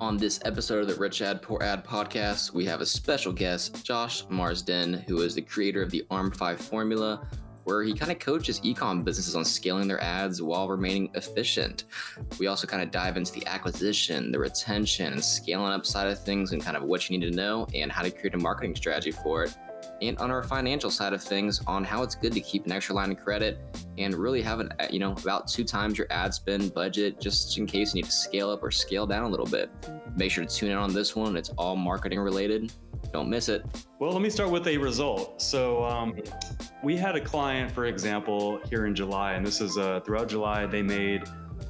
On this episode of the Rich Ad Poor Ad podcast, we have a special guest, Josh Marsden, who is the creator of the ARM5 formula, where he kind of coaches ecom businesses on scaling their ads while remaining efficient. We also kind of dive into the acquisition, the retention, and scaling up side of things, and kind of what you need to know and how to create a marketing strategy for it and on our financial side of things on how it's good to keep an extra line of credit and really have an you know about two times your ad spend budget just in case you need to scale up or scale down a little bit. Make sure to tune in on this one. It's all marketing related. Don't miss it. Well let me start with a result. So um, we had a client for example here in july and this is uh, throughout july they made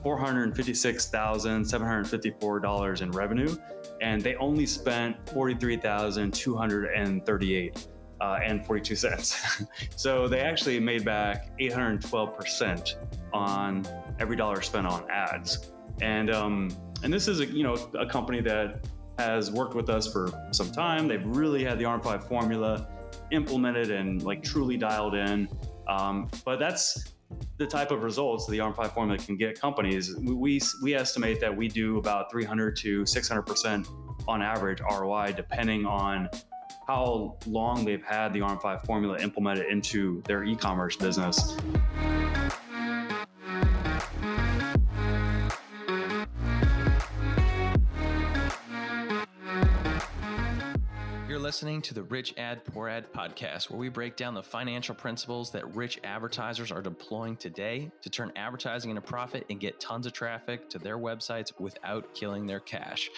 $456,754 in revenue and they only spent 43,238 uh, and 42 cents. so they actually made back 812% on every dollar spent on ads. And um, and this is a you know a company that has worked with us for some time. They've really had the ARM5 formula implemented and like truly dialed in. Um, but that's the type of results the ARM5 formula can get companies. We, we estimate that we do about 300 to 600% on average ROI, depending on how long they've had the ARM5 formula implemented into their e-commerce business. Listening to the Rich Ad Poor Ad podcast, where we break down the financial principles that rich advertisers are deploying today to turn advertising into profit and get tons of traffic to their websites without killing their cash.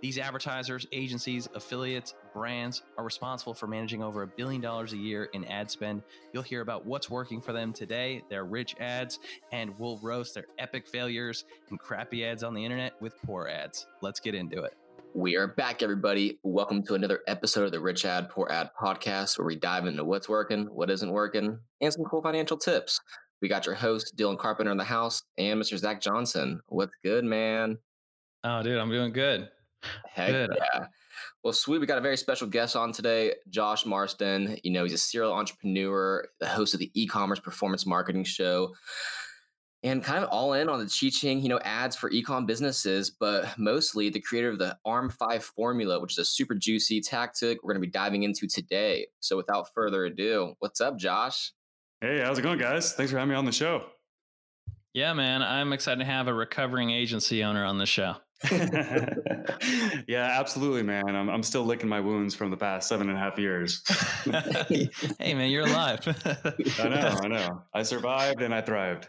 These advertisers, agencies, affiliates, brands are responsible for managing over a billion dollars a year in ad spend. You'll hear about what's working for them today, their rich ads, and we'll roast their epic failures and crappy ads on the internet with poor ads. Let's get into it. We are back, everybody. Welcome to another episode of the Rich Ad Poor Ad podcast, where we dive into what's working, what isn't working, and some cool financial tips. We got your host, Dylan Carpenter, in the house, and Mr. Zach Johnson. What's good, man? Oh, dude, I'm doing good. Heck good. yeah. Well, sweet. We got a very special guest on today, Josh Marsden. You know, he's a serial entrepreneur, the host of the e commerce performance marketing show and kind of all in on the teaching, you know, ads for ecom businesses, but mostly the creator of the ARM5 formula, which is a super juicy tactic we're going to be diving into today. So without further ado, what's up, Josh? Hey, how's it going, guys? Thanks for having me on the show. Yeah, man. I'm excited to have a recovering agency owner on the show. yeah, absolutely, man. I'm, I'm still licking my wounds from the past seven and a half years. hey, man, you're alive. I know, I know. I survived and I thrived.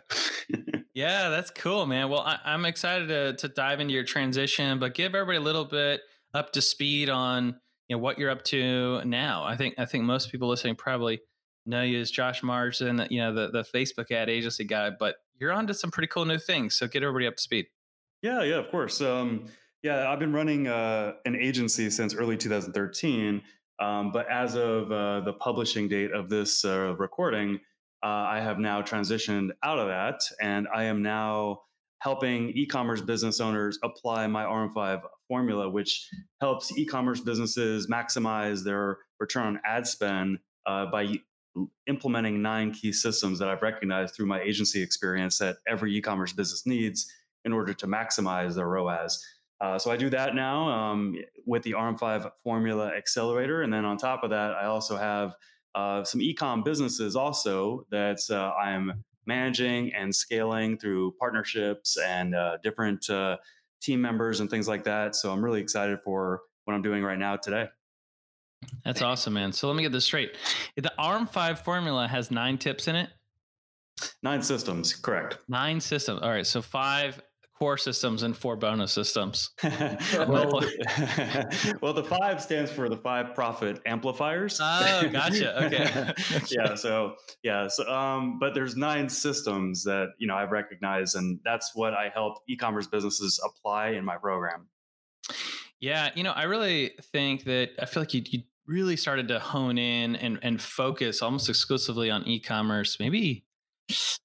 yeah, that's cool, man. Well, I, am excited to, to dive into your transition, but give everybody a little bit up to speed on you know what you're up to now. I think I think most people listening probably know you as Josh Marsden, you know the the Facebook ad agency guy, but you're on to some pretty cool new things. So get everybody up to speed. Yeah, yeah, of course. Um, yeah, I've been running uh, an agency since early 2013. Um, but as of uh, the publishing date of this uh, recording, uh, I have now transitioned out of that, and I am now helping e-commerce business owners apply my ARM5 formula, which helps e-commerce businesses maximize their return on ad spend uh, by implementing nine key systems that I've recognized through my agency experience that every e-commerce business needs in order to maximize their ROAS. Uh, so I do that now um, with the ARM5 Formula Accelerator, and then on top of that, I also have uh, some ecom businesses also that uh, I'm managing and scaling through partnerships and uh, different uh, team members and things like that. So I'm really excited for what I'm doing right now today. That's awesome, man. So let me get this straight. The ARM5 formula has nine tips in it. Nine systems, correct. Nine systems. All right. So five core systems and four bonus systems. well, well, the five stands for the five profit amplifiers. Oh, gotcha. Okay. yeah. So yeah. So um, but there's nine systems that you know I've recognized, and that's what I help e-commerce businesses apply in my program. Yeah, you know, I really think that I feel like you, you really started to hone in and and focus almost exclusively on e-commerce maybe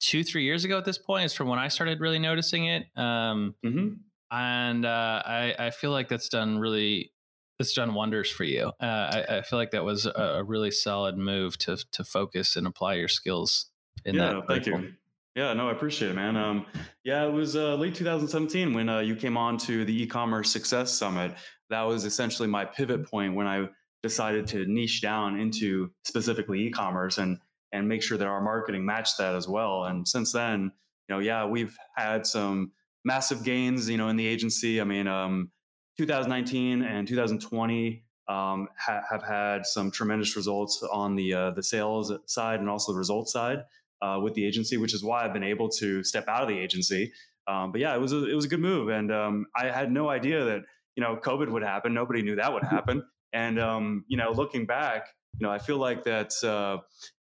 two three years ago at this point is from when I started really noticing it. Um, mm-hmm. And uh, I, I feel like that's done really it's done wonders for you. Uh, I, I, feel like that was a, really solid move to to focus and apply your skills in yeah, that. Thank you. Yeah, no, I appreciate it, man. Um, yeah, it was uh, late 2017 when uh, you came on to the e-commerce success summit. That was essentially my pivot point when I decided to niche down into specifically e-commerce and and make sure that our marketing matched that as well. And since then, you know, yeah, we've had some massive gains, you know, in the agency. I mean, um, 2019 and 2020 um, ha- have had some tremendous results on the uh, the sales side and also the results side uh, with the agency, which is why I've been able to step out of the agency. Um, but yeah, it was a, it was a good move, and um, I had no idea that you know COVID would happen. Nobody knew that would happen, and um, you know, looking back, you know, I feel like that uh,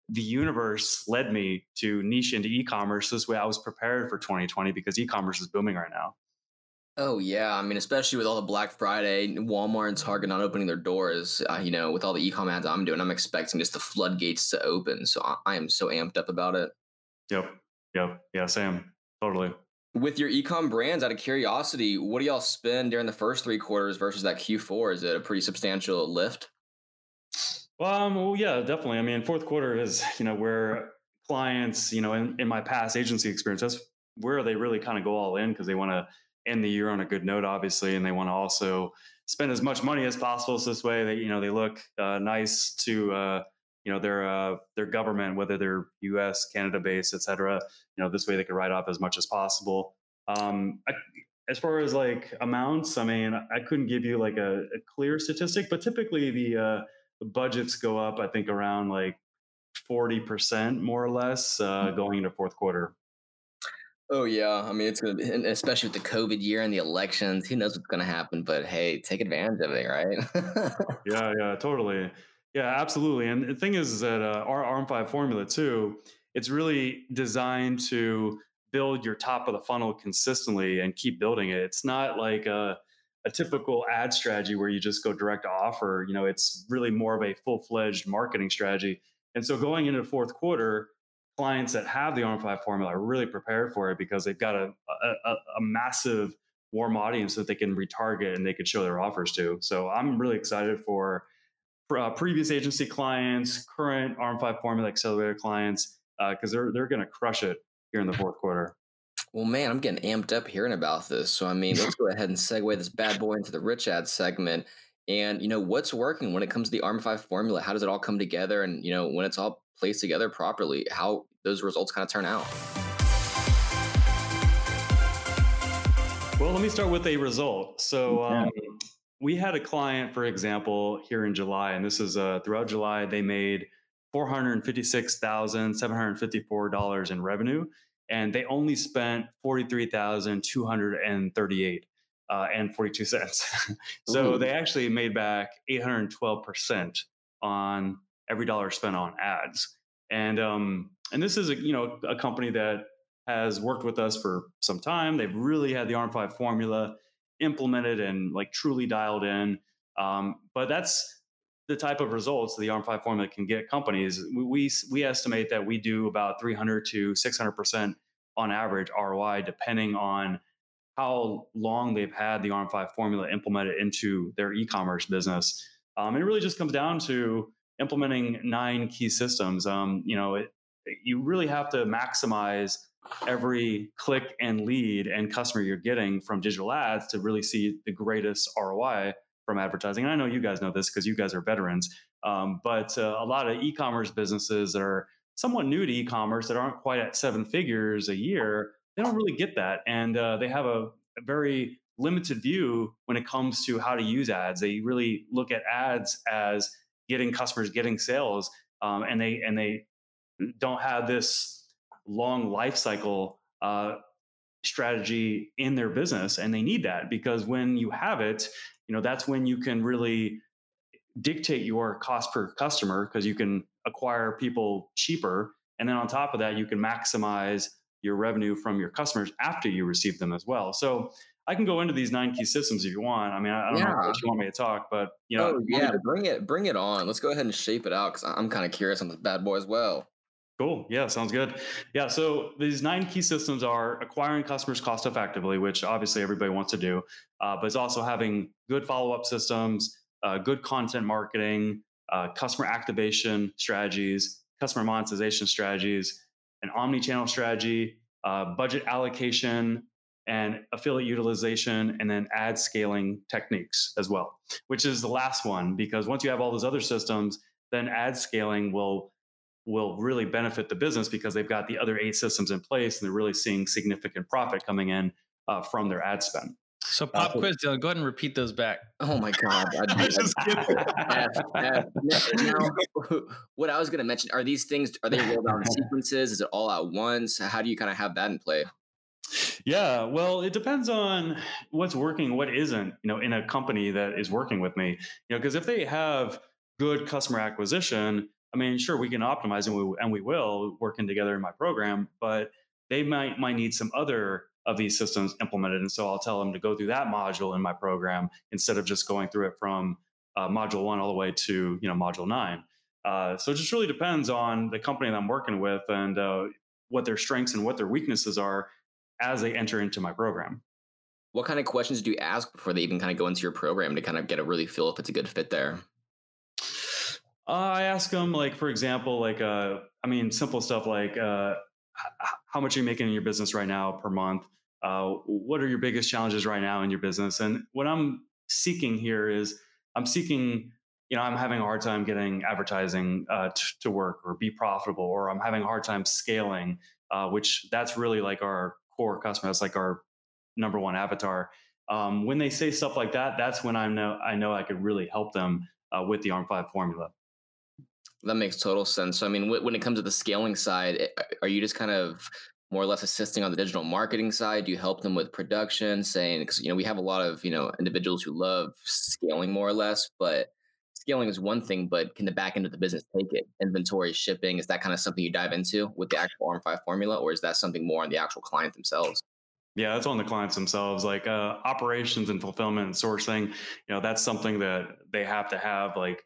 the universe led me to niche into e-commerce. This way, I was prepared for 2020 because e-commerce is booming right now. Oh yeah, I mean, especially with all the Black Friday, Walmart and Target not opening their doors. Uh, you know, with all the e-com ads I'm doing, I'm expecting just the floodgates to open. So I, I am so amped up about it. Yep. Yep. Yeah. Sam. Totally. With your ecom brands, out of curiosity, what do y'all spend during the first three quarters versus that Q4? Is it a pretty substantial lift? Um, well, yeah, definitely. I mean, fourth quarter is you know where clients, you know, in, in my past agency experience, that's where they really kind of go all in because they want to end the year on a good note, obviously, and they want to also spend as much money as possible. So this way, they you know they look uh, nice to uh, you know their uh, their government, whether they're U.S., Canada based, et cetera. You know, this way they could write off as much as possible. Um, I, as far as like amounts, I mean, I couldn't give you like a, a clear statistic, but typically the, uh, the budgets go up. I think around like forty percent, more or less, uh, mm-hmm. going into fourth quarter. Oh yeah, I mean it's gonna be, especially with the COVID year and the elections. Who knows what's gonna happen? But hey, take advantage of it, right? yeah, yeah, totally. Yeah, absolutely. And the thing is that uh, our ARM5 formula too, it's really designed to build your top of the funnel consistently and keep building it. It's not like a, a typical ad strategy where you just go direct to offer. You know, it's really more of a full fledged marketing strategy. And so going into the fourth quarter, clients that have the ARM5 formula are really prepared for it because they've got a, a, a massive warm audience that they can retarget and they can show their offers to. So I'm really excited for uh, previous agency clients, current ARM5 formula accelerator clients, because uh, they're they're going to crush it here in the fourth quarter. Well, man, I'm getting amped up hearing about this. So, I mean, let's go ahead and segue this bad boy into the rich ad segment. And, you know, what's working when it comes to the ARM5 formula? How does it all come together? And, you know, when it's all placed together properly, how those results kind of turn out? Well, let me start with a result. So, um, we had a client, for example, here in July, and this is uh, throughout July, they made $456,754 in revenue, and they only spent 43,238 uh, and 42 cents. so Ooh. they actually made back 812% on every dollar spent on ads. And um, and this is a you know a company that has worked with us for some time. They've really had the ARM5 formula implemented and like truly dialed in. Um, but that's the type of results the ARM5 formula can get companies. We, we, estimate that we do about 300 to 600% on average ROI, depending on how long they've had the ARM5 formula implemented into their e-commerce business. Um, and it really just comes down to implementing nine key systems. Um, you know, it, you really have to maximize every click and lead and customer you're getting from digital ads to really see the greatest ROI from advertising. And I know you guys know this because you guys are veterans, um, but uh, a lot of e-commerce businesses that are somewhat new to e-commerce that aren't quite at seven figures a year, they don't really get that, and uh, they have a, a very limited view when it comes to how to use ads. They really look at ads as getting customers, getting sales, um, and they and they don't have this long life cycle uh, strategy in their business and they need that because when you have it you know that's when you can really dictate your cost per customer because you can acquire people cheaper and then on top of that you can maximize your revenue from your customers after you receive them as well so I can go into these nine key systems if you want. I mean, I, don't yeah. know what you want me to talk, but you know, oh, yeah, bring it, bring it on. Let's go ahead and shape it out because I'm kind of curious on this bad boy as well. Cool. Yeah, sounds good. Yeah, so these nine key systems are acquiring customers cost effectively, which obviously everybody wants to do, uh, but it's also having good follow up systems, uh, good content marketing, uh, customer activation strategies, customer monetization strategies, an omni channel strategy, uh, budget allocation, and affiliate utilization, and then ad scaling techniques as well, which is the last one because once you have all those other systems, then ad scaling will will really benefit the business because they've got the other eight systems in place and they're really seeing significant profit coming in uh, from their ad spend. So pop uh, quiz, Dylan, go ahead and repeat those back. Oh my god! I, just now, what I was going to mention are these things? Are they rolled out in sequences? Is it all at once? How do you kind of have that in play? Yeah, well, it depends on what's working, what isn't. You know, in a company that is working with me, you know, because if they have good customer acquisition, I mean, sure, we can optimize and we, and we will working together in my program, but they might might need some other of these systems implemented. And so I'll tell them to go through that module in my program instead of just going through it from uh, module one all the way to you know module nine. Uh, so it just really depends on the company that I'm working with and uh, what their strengths and what their weaknesses are as they enter into my program. What kind of questions do you ask before they even kind of go into your program to kind of get a really feel if it's a good fit there? Uh, I ask them, like, for example, like, uh, I mean, simple stuff like, uh, how much are you making in your business right now per month? Uh, what are your biggest challenges right now in your business? And what I'm seeking here is, I'm seeking, you know, I'm having a hard time getting advertising uh, t- to work or be profitable, or I'm having a hard time scaling, uh, which that's really like our core customer. That's like our number one avatar. Um, when they say stuff like that, that's when I know I know I could really help them uh, with the ARM5 formula. That makes total sense. So, I mean, when it comes to the scaling side, eh, are you just kind of more or less assisting on the digital marketing side? Do you help them with production, saying because you know we have a lot of you know individuals who love scaling more or less, but scaling is one thing, but can the back end of the business take it? Inventory, shipping, is that kind of something you dive into with the actual ARM5 formula, or is that something more on the actual client themselves? Yeah, that's on the clients themselves. Like uh, operations and fulfillment and sourcing, you know, that's something that they have to have like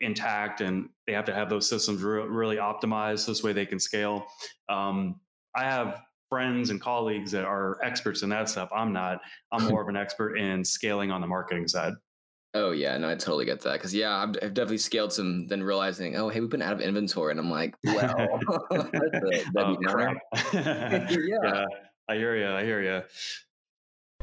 intact and they have to have those systems re- really optimized so this way they can scale. Um, I have friends and colleagues that are experts in that stuff. I'm not. I'm more of an expert in scaling on the marketing side. Oh yeah, no, I totally get that. Because yeah, I've, I've, definitely scaled some. Then realizing, oh hey, we've been out of inventory, and I'm like, well, that's a, oh, yeah. yeah, I hear you. I hear you.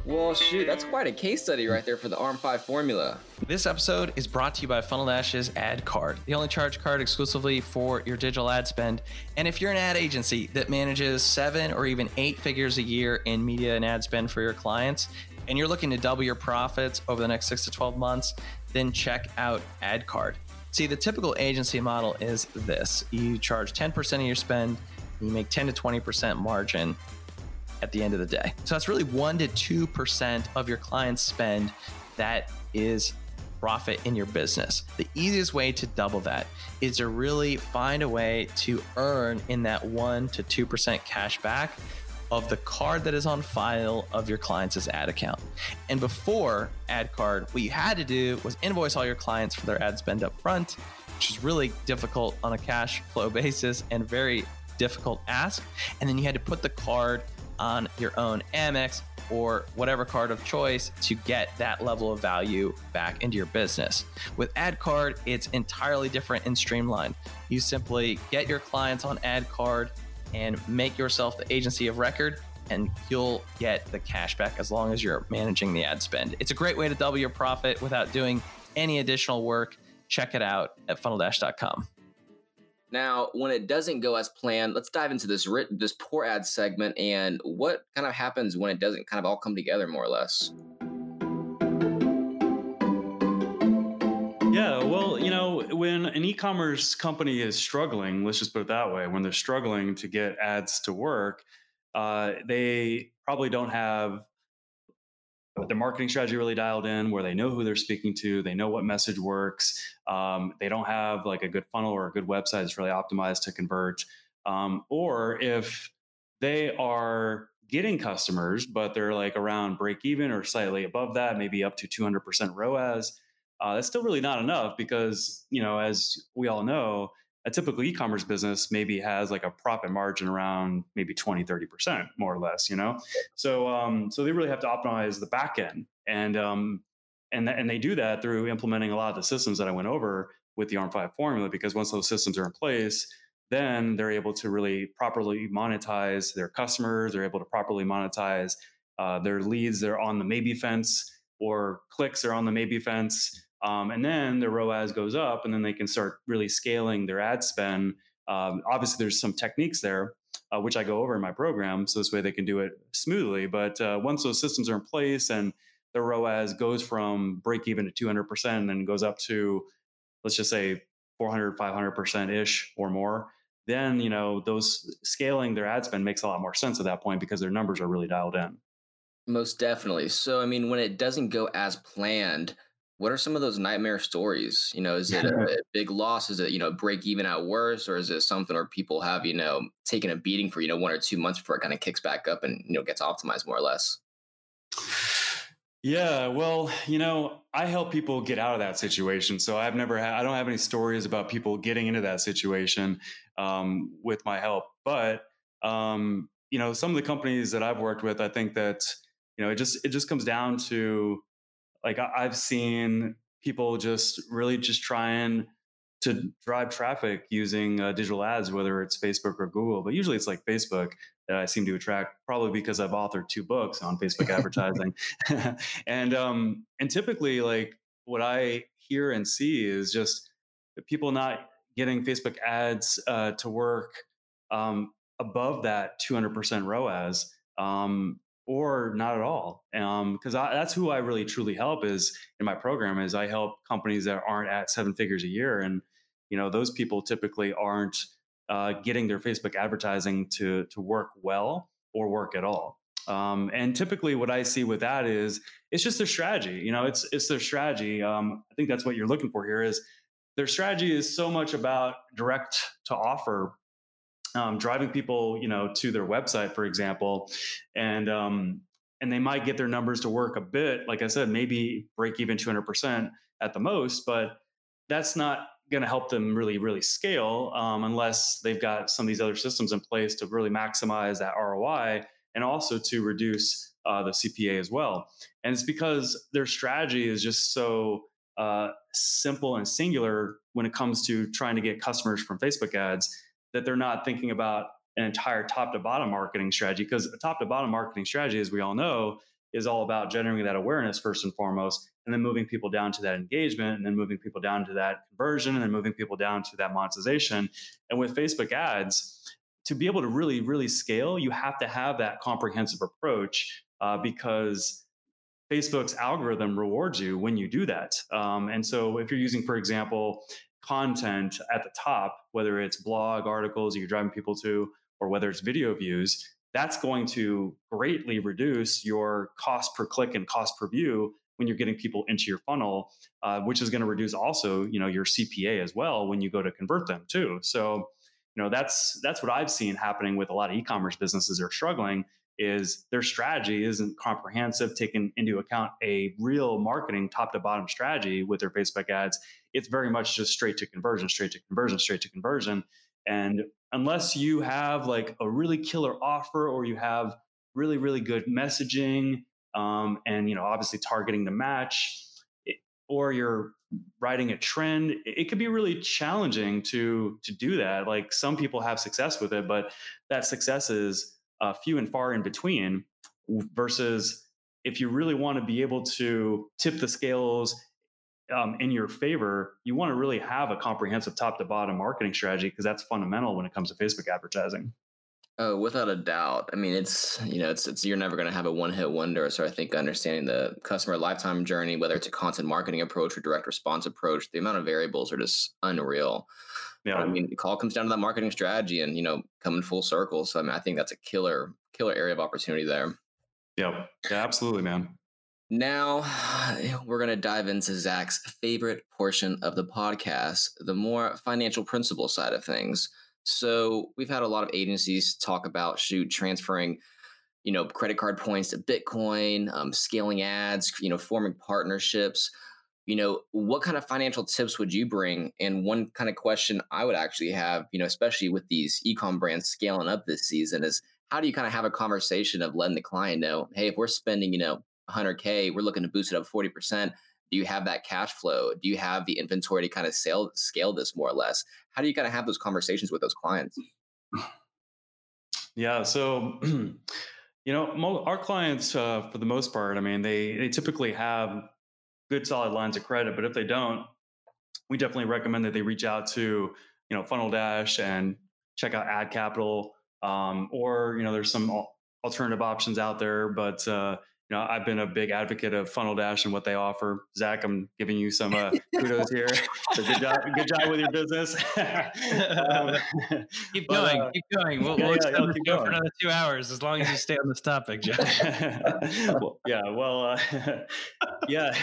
Well, shoot, that's quite a case study right there for the ARM5 formula. This episode is brought to you by Funnel Dash's ad card, the only charge card exclusively for your digital ad spend. And if you're an ad agency that manages seven or even eight figures a year in media and ad spend for your clients, and you're looking to double your profits over the next six to 12 months, then check out ad card. See, the typical agency model is this you charge 10% of your spend, you make 10 to 20% margin at the end of the day. So that's really 1 to 2% of your client's spend that is profit in your business. The easiest way to double that is to really find a way to earn in that 1 to 2% cash back of the card that is on file of your client's ad account. And before ad card, what you had to do was invoice all your clients for their ad spend up front, which is really difficult on a cash flow basis and very difficult ask. And then you had to put the card on your own Amex or whatever card of choice to get that level of value back into your business. With AdCard, it's entirely different and streamlined. You simply get your clients on AdCard and make yourself the agency of record and you'll get the cash back as long as you're managing the ad spend. It's a great way to double your profit without doing any additional work. Check it out at funneldash.com. Now, when it doesn't go as planned, let's dive into this this poor ad segment and what kind of happens when it doesn't kind of all come together more or less. Yeah, well, you know, when an e-commerce company is struggling, let's just put it that way, when they're struggling to get ads to work, uh, they probably don't have their marketing strategy really dialed in where they know who they're speaking to they know what message works um, they don't have like a good funnel or a good website that's really optimized to convert um, or if they are getting customers but they're like around break even or slightly above that maybe up to 200% roas uh, that's still really not enough because you know as we all know a typical e-commerce business maybe has like a profit margin around maybe 20 30% more or less you know so um, so they really have to optimize the back end and um, and th- and they do that through implementing a lot of the systems that i went over with the arm5 formula because once those systems are in place then they're able to really properly monetize their customers. They're able to properly monetize uh, their leads. They're on the maybe fence or clicks are on the maybe fence. Um, and then their ROAS goes up, and then they can start really scaling their ad spend. Um, obviously, there's some techniques there, uh, which I go over in my program, so this way they can do it smoothly. But uh, once those systems are in place and the ROAS goes from break even to 200% and then goes up to, let's just say 400, 500% ish or more, then, you know, those scaling their ad spend makes a lot more sense at that point because their numbers are really dialed in. Most definitely. So, I mean, when it doesn't go as planned, what are some of those nightmare stories? You know, is it a, a big loss? Is it, you know, break even at worst? Or is it something where people have, you know, taken a beating for, you know, one or two months before it kind of kicks back up and, you know, gets optimized more or less? Yeah, well, you know, I help people get out of that situation. So I've never had, I don't have any stories about people getting into that situation um, with my help. But, um, you know, some of the companies that I've worked with, I think that, you know, it just, it just comes down to like, I've seen people just really just trying to drive traffic using uh, digital ads, whether it's Facebook or Google, but usually it's like Facebook that I seem to attract, probably because I've authored two books on Facebook advertising, and um, and typically like what I hear and see is just people not getting Facebook ads uh, to work um, above that 200% ROAS. Um, or not at all because um, that's who i really truly help is in my program is i help companies that aren't at seven figures a year and you know those people typically aren't uh, getting their facebook advertising to to work well or work at all um, and typically what i see with that is it's just their strategy you know it's it's their strategy um, i think that's what you're looking for here is their strategy is so much about direct to offer um, driving people, you know, to their website, for example, and um, and they might get their numbers to work a bit. Like I said, maybe break even 200% at the most, but that's not going to help them really, really scale um, unless they've got some of these other systems in place to really maximize that ROI and also to reduce uh, the CPA as well. And it's because their strategy is just so uh, simple and singular when it comes to trying to get customers from Facebook ads that they're not thinking about an entire top to bottom marketing strategy because a top to bottom marketing strategy, as we all know, is all about generating that awareness first and foremost, and then moving people down to that engagement, and then moving people down to that conversion, and then moving people down to that monetization. And with Facebook ads, to be able to really, really scale, you have to have that comprehensive approach uh, because Facebook's algorithm rewards you when you do that. Um, and so, if you're using, for example, content at the top, whether it's blog articles you're driving people to, or whether it's video views, that's going to greatly reduce your cost per click and cost per view when you're getting people into your funnel, uh, which is going to reduce also, you know, your CPA as well when you go to convert them too. So, you know, that's that's what I've seen happening with a lot of e-commerce businesses are struggling is their strategy isn't comprehensive, taking into account a real marketing top to bottom strategy with their Facebook ads. It's very much just straight to conversion, straight to conversion, straight to conversion. And unless you have like a really killer offer or you have really, really good messaging um, and, you know, obviously targeting the match, or you're writing a trend, it, it could be really challenging to to do that. Like some people have success with it, but that success is uh, few and far in between versus if you really want to be able to tip the scales um, in your favor, you want to really have a comprehensive top to bottom marketing strategy because that's fundamental when it comes to Facebook advertising. Oh, without a doubt. I mean, it's you know, it's it's you're never going to have a one hit wonder. So I think understanding the customer lifetime journey, whether it's a content marketing approach or direct response approach, the amount of variables are just unreal. Yeah. I mean, it all comes down to that marketing strategy and, you know, coming full circle. So I mean, I think that's a killer, killer area of opportunity there. Yeah. Yeah, absolutely, man. Now we're going to dive into Zach's favorite portion of the podcast, the more financial principle side of things. So we've had a lot of agencies talk about shoot transferring, you know, credit card points to Bitcoin, um, scaling ads, you know, forming partnerships you know, what kind of financial tips would you bring? And one kind of question I would actually have, you know, especially with these ecom brands scaling up this season is how do you kind of have a conversation of letting the client know, hey, if we're spending, you know, 100K, we're looking to boost it up 40%. Do you have that cash flow? Do you have the inventory to kind of scale scale this more or less? How do you kind of have those conversations with those clients? Yeah, so you know, our clients, uh, for the most part, I mean, they they typically have good solid lines of credit, but if they don't, we definitely recommend that they reach out to you know Funnel Dash and check out Ad Capital, um, or you know, there's some alternative options out there, but uh, you know, I've been a big advocate of Funnel Dash and what they offer. Zach, I'm giving you some uh, kudos here. So good job, good job with your business. um, keep but, going, uh, keep going. We'll, yeah, we'll yeah, yeah, keep going for another two hours as long as you stay on this topic, Jeff. well, yeah, well, uh, yeah,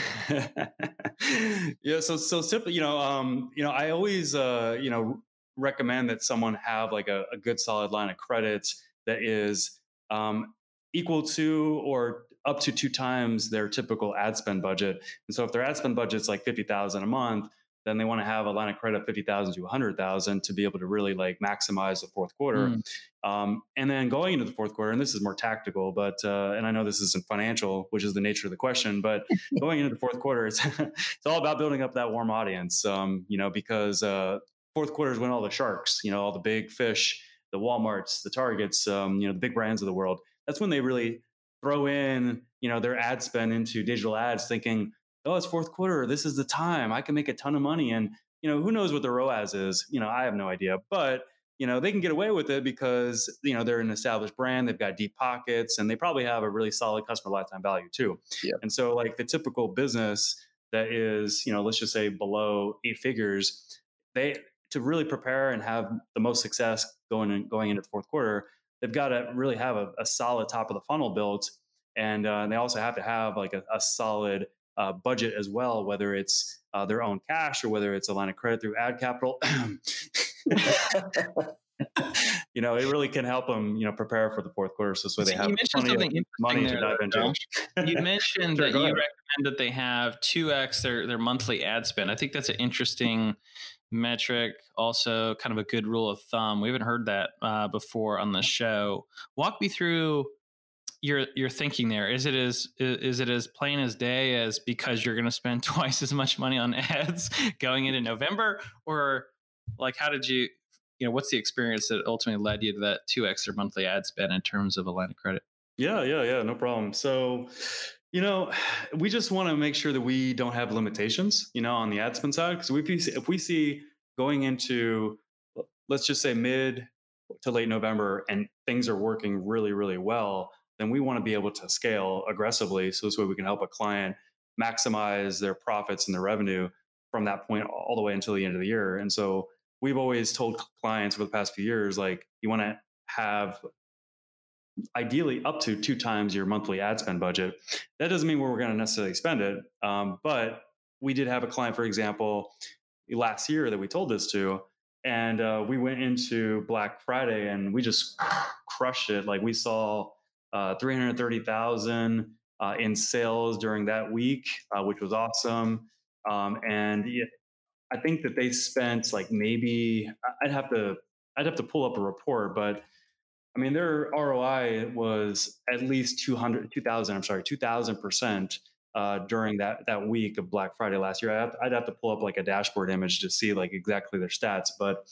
yeah. So, so simply, you know, um, you know, I always, uh, you know, recommend that someone have like a, a good solid line of credits that is um, equal to or up to two times their typical ad spend budget. And so if their ad spend budget is like 50,000 a month, then they want to have a line of credit of 50,000 to 100,000 to be able to really like maximize the fourth quarter. Mm. Um, and then going into the fourth quarter, and this is more tactical, but, uh, and I know this isn't financial, which is the nature of the question, but going into the fourth quarter, it's, it's all about building up that warm audience, um, you know, because uh, fourth quarter is when all the sharks, you know, all the big fish, the Walmarts, the Targets, um, you know, the big brands of the world, that's when they really throw in you know their ad spend into digital ads thinking oh it's fourth quarter this is the time i can make a ton of money and you know who knows what the roas is you know i have no idea but you know they can get away with it because you know they're an established brand they've got deep pockets and they probably have a really solid customer lifetime value too yeah. and so like the typical business that is you know let's just say below eight figures they to really prepare and have the most success going in, going into the fourth quarter they've got to really have a, a solid top of the funnel built, and uh, they also have to have like a, a solid uh, budget as well, whether it's uh, their own cash or whether it's a line of credit through ad capital. you know, it really can help them, you know, prepare for the fourth quarter. So, so they have plenty of money to dive into. you mentioned sure, that you ahead. recommend that they have 2x their, their monthly ad spend. I think that's an interesting metric, also kind of a good rule of thumb. We haven't heard that uh, before on the show. Walk me through your your thinking there. Is it as is it as plain as day as because you're going to spend twice as much money on ads going into November, or like how did you you know what's the experience that ultimately led you to that two extra monthly ad spend in terms of a line of credit? Yeah, yeah, yeah, no problem. So you know, we just want to make sure that we don't have limitations, you know, on the ad spend side. Because if we see going into, let's just say mid to late November, and things are working really, really well, then we want to be able to scale aggressively. So this way we can help a client maximize their profits and their revenue from that point all the way until the end of the year. And so we've always told clients over the past few years, like, you want to have ideally up to two times your monthly ad spend budget. That doesn't mean we're going to necessarily spend it, um, but we did have a client, for example, last year that we told this to, and uh, we went into Black Friday and we just crushed it. Like we saw uh, three hundred thirty thousand uh, in sales during that week, uh, which was awesome. Um, and I think that they spent like maybe I'd have to I'd have to pull up a report, but I mean, their ROI was at least 200, 2000, I'm sorry, 2000% uh, during that, that week of Black Friday last year. I'd have, to, I'd have, to, pull up like a dashboard image to see like exactly their stats. But,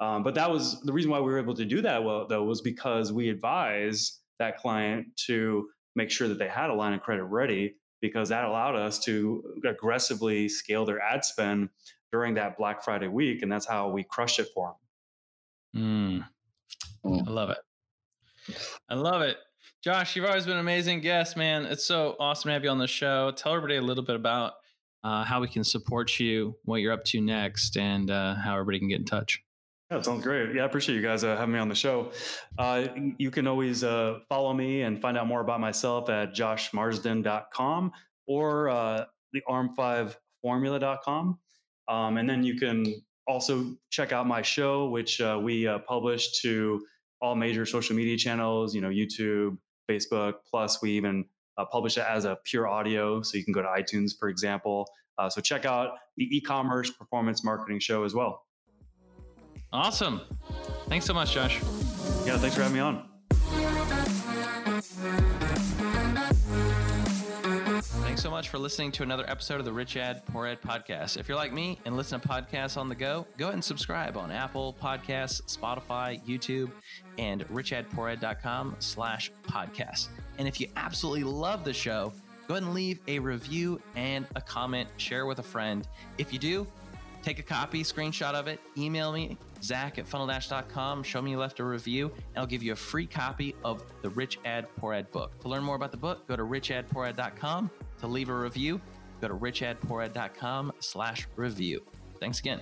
um, but that was the reason why we were able to do that well, though, was because we advised that client to make sure that they had a line of credit ready because that allowed us to aggressively scale their ad spend during that Black Friday week. And that's how we crushed it for them. Mm. I love it. I love it. Josh, you've always been an amazing guest, man. It's so awesome to have you on the show. Tell everybody a little bit about uh, how we can support you, what you're up to next, and uh, how everybody can get in touch. Yeah, sounds great. Yeah, I appreciate you guys uh, having me on the show. Uh, you can always uh, follow me and find out more about myself at joshmarsden.com or uh, the arm5formula.com. Um, and then you can also check out my show, which we publish to all major social media channels, you know, YouTube, Facebook. Plus, we even uh, publish it as a pure audio, so you can go to iTunes, for example. Uh, so check out the e-commerce performance marketing show as well. Awesome! Thanks so much, Josh. Yeah, thanks for having me on. Thanks so much for listening to another episode of the Rich Ad Poor Ad podcast. If you're like me and listen to podcasts on the go, go ahead and subscribe on Apple Podcasts, Spotify, YouTube, and richadpoorad.com slash podcast. And if you absolutely love the show, go ahead and leave a review and a comment, share with a friend. If you do, take a copy, screenshot of it, email me, zach at funneldash.com, show me you left a review, and I'll give you a free copy of the Rich Ad Poor Ad book. To learn more about the book, go to richadpoorad.com. To leave a review, go to richadpoorad.com slash review. Thanks again.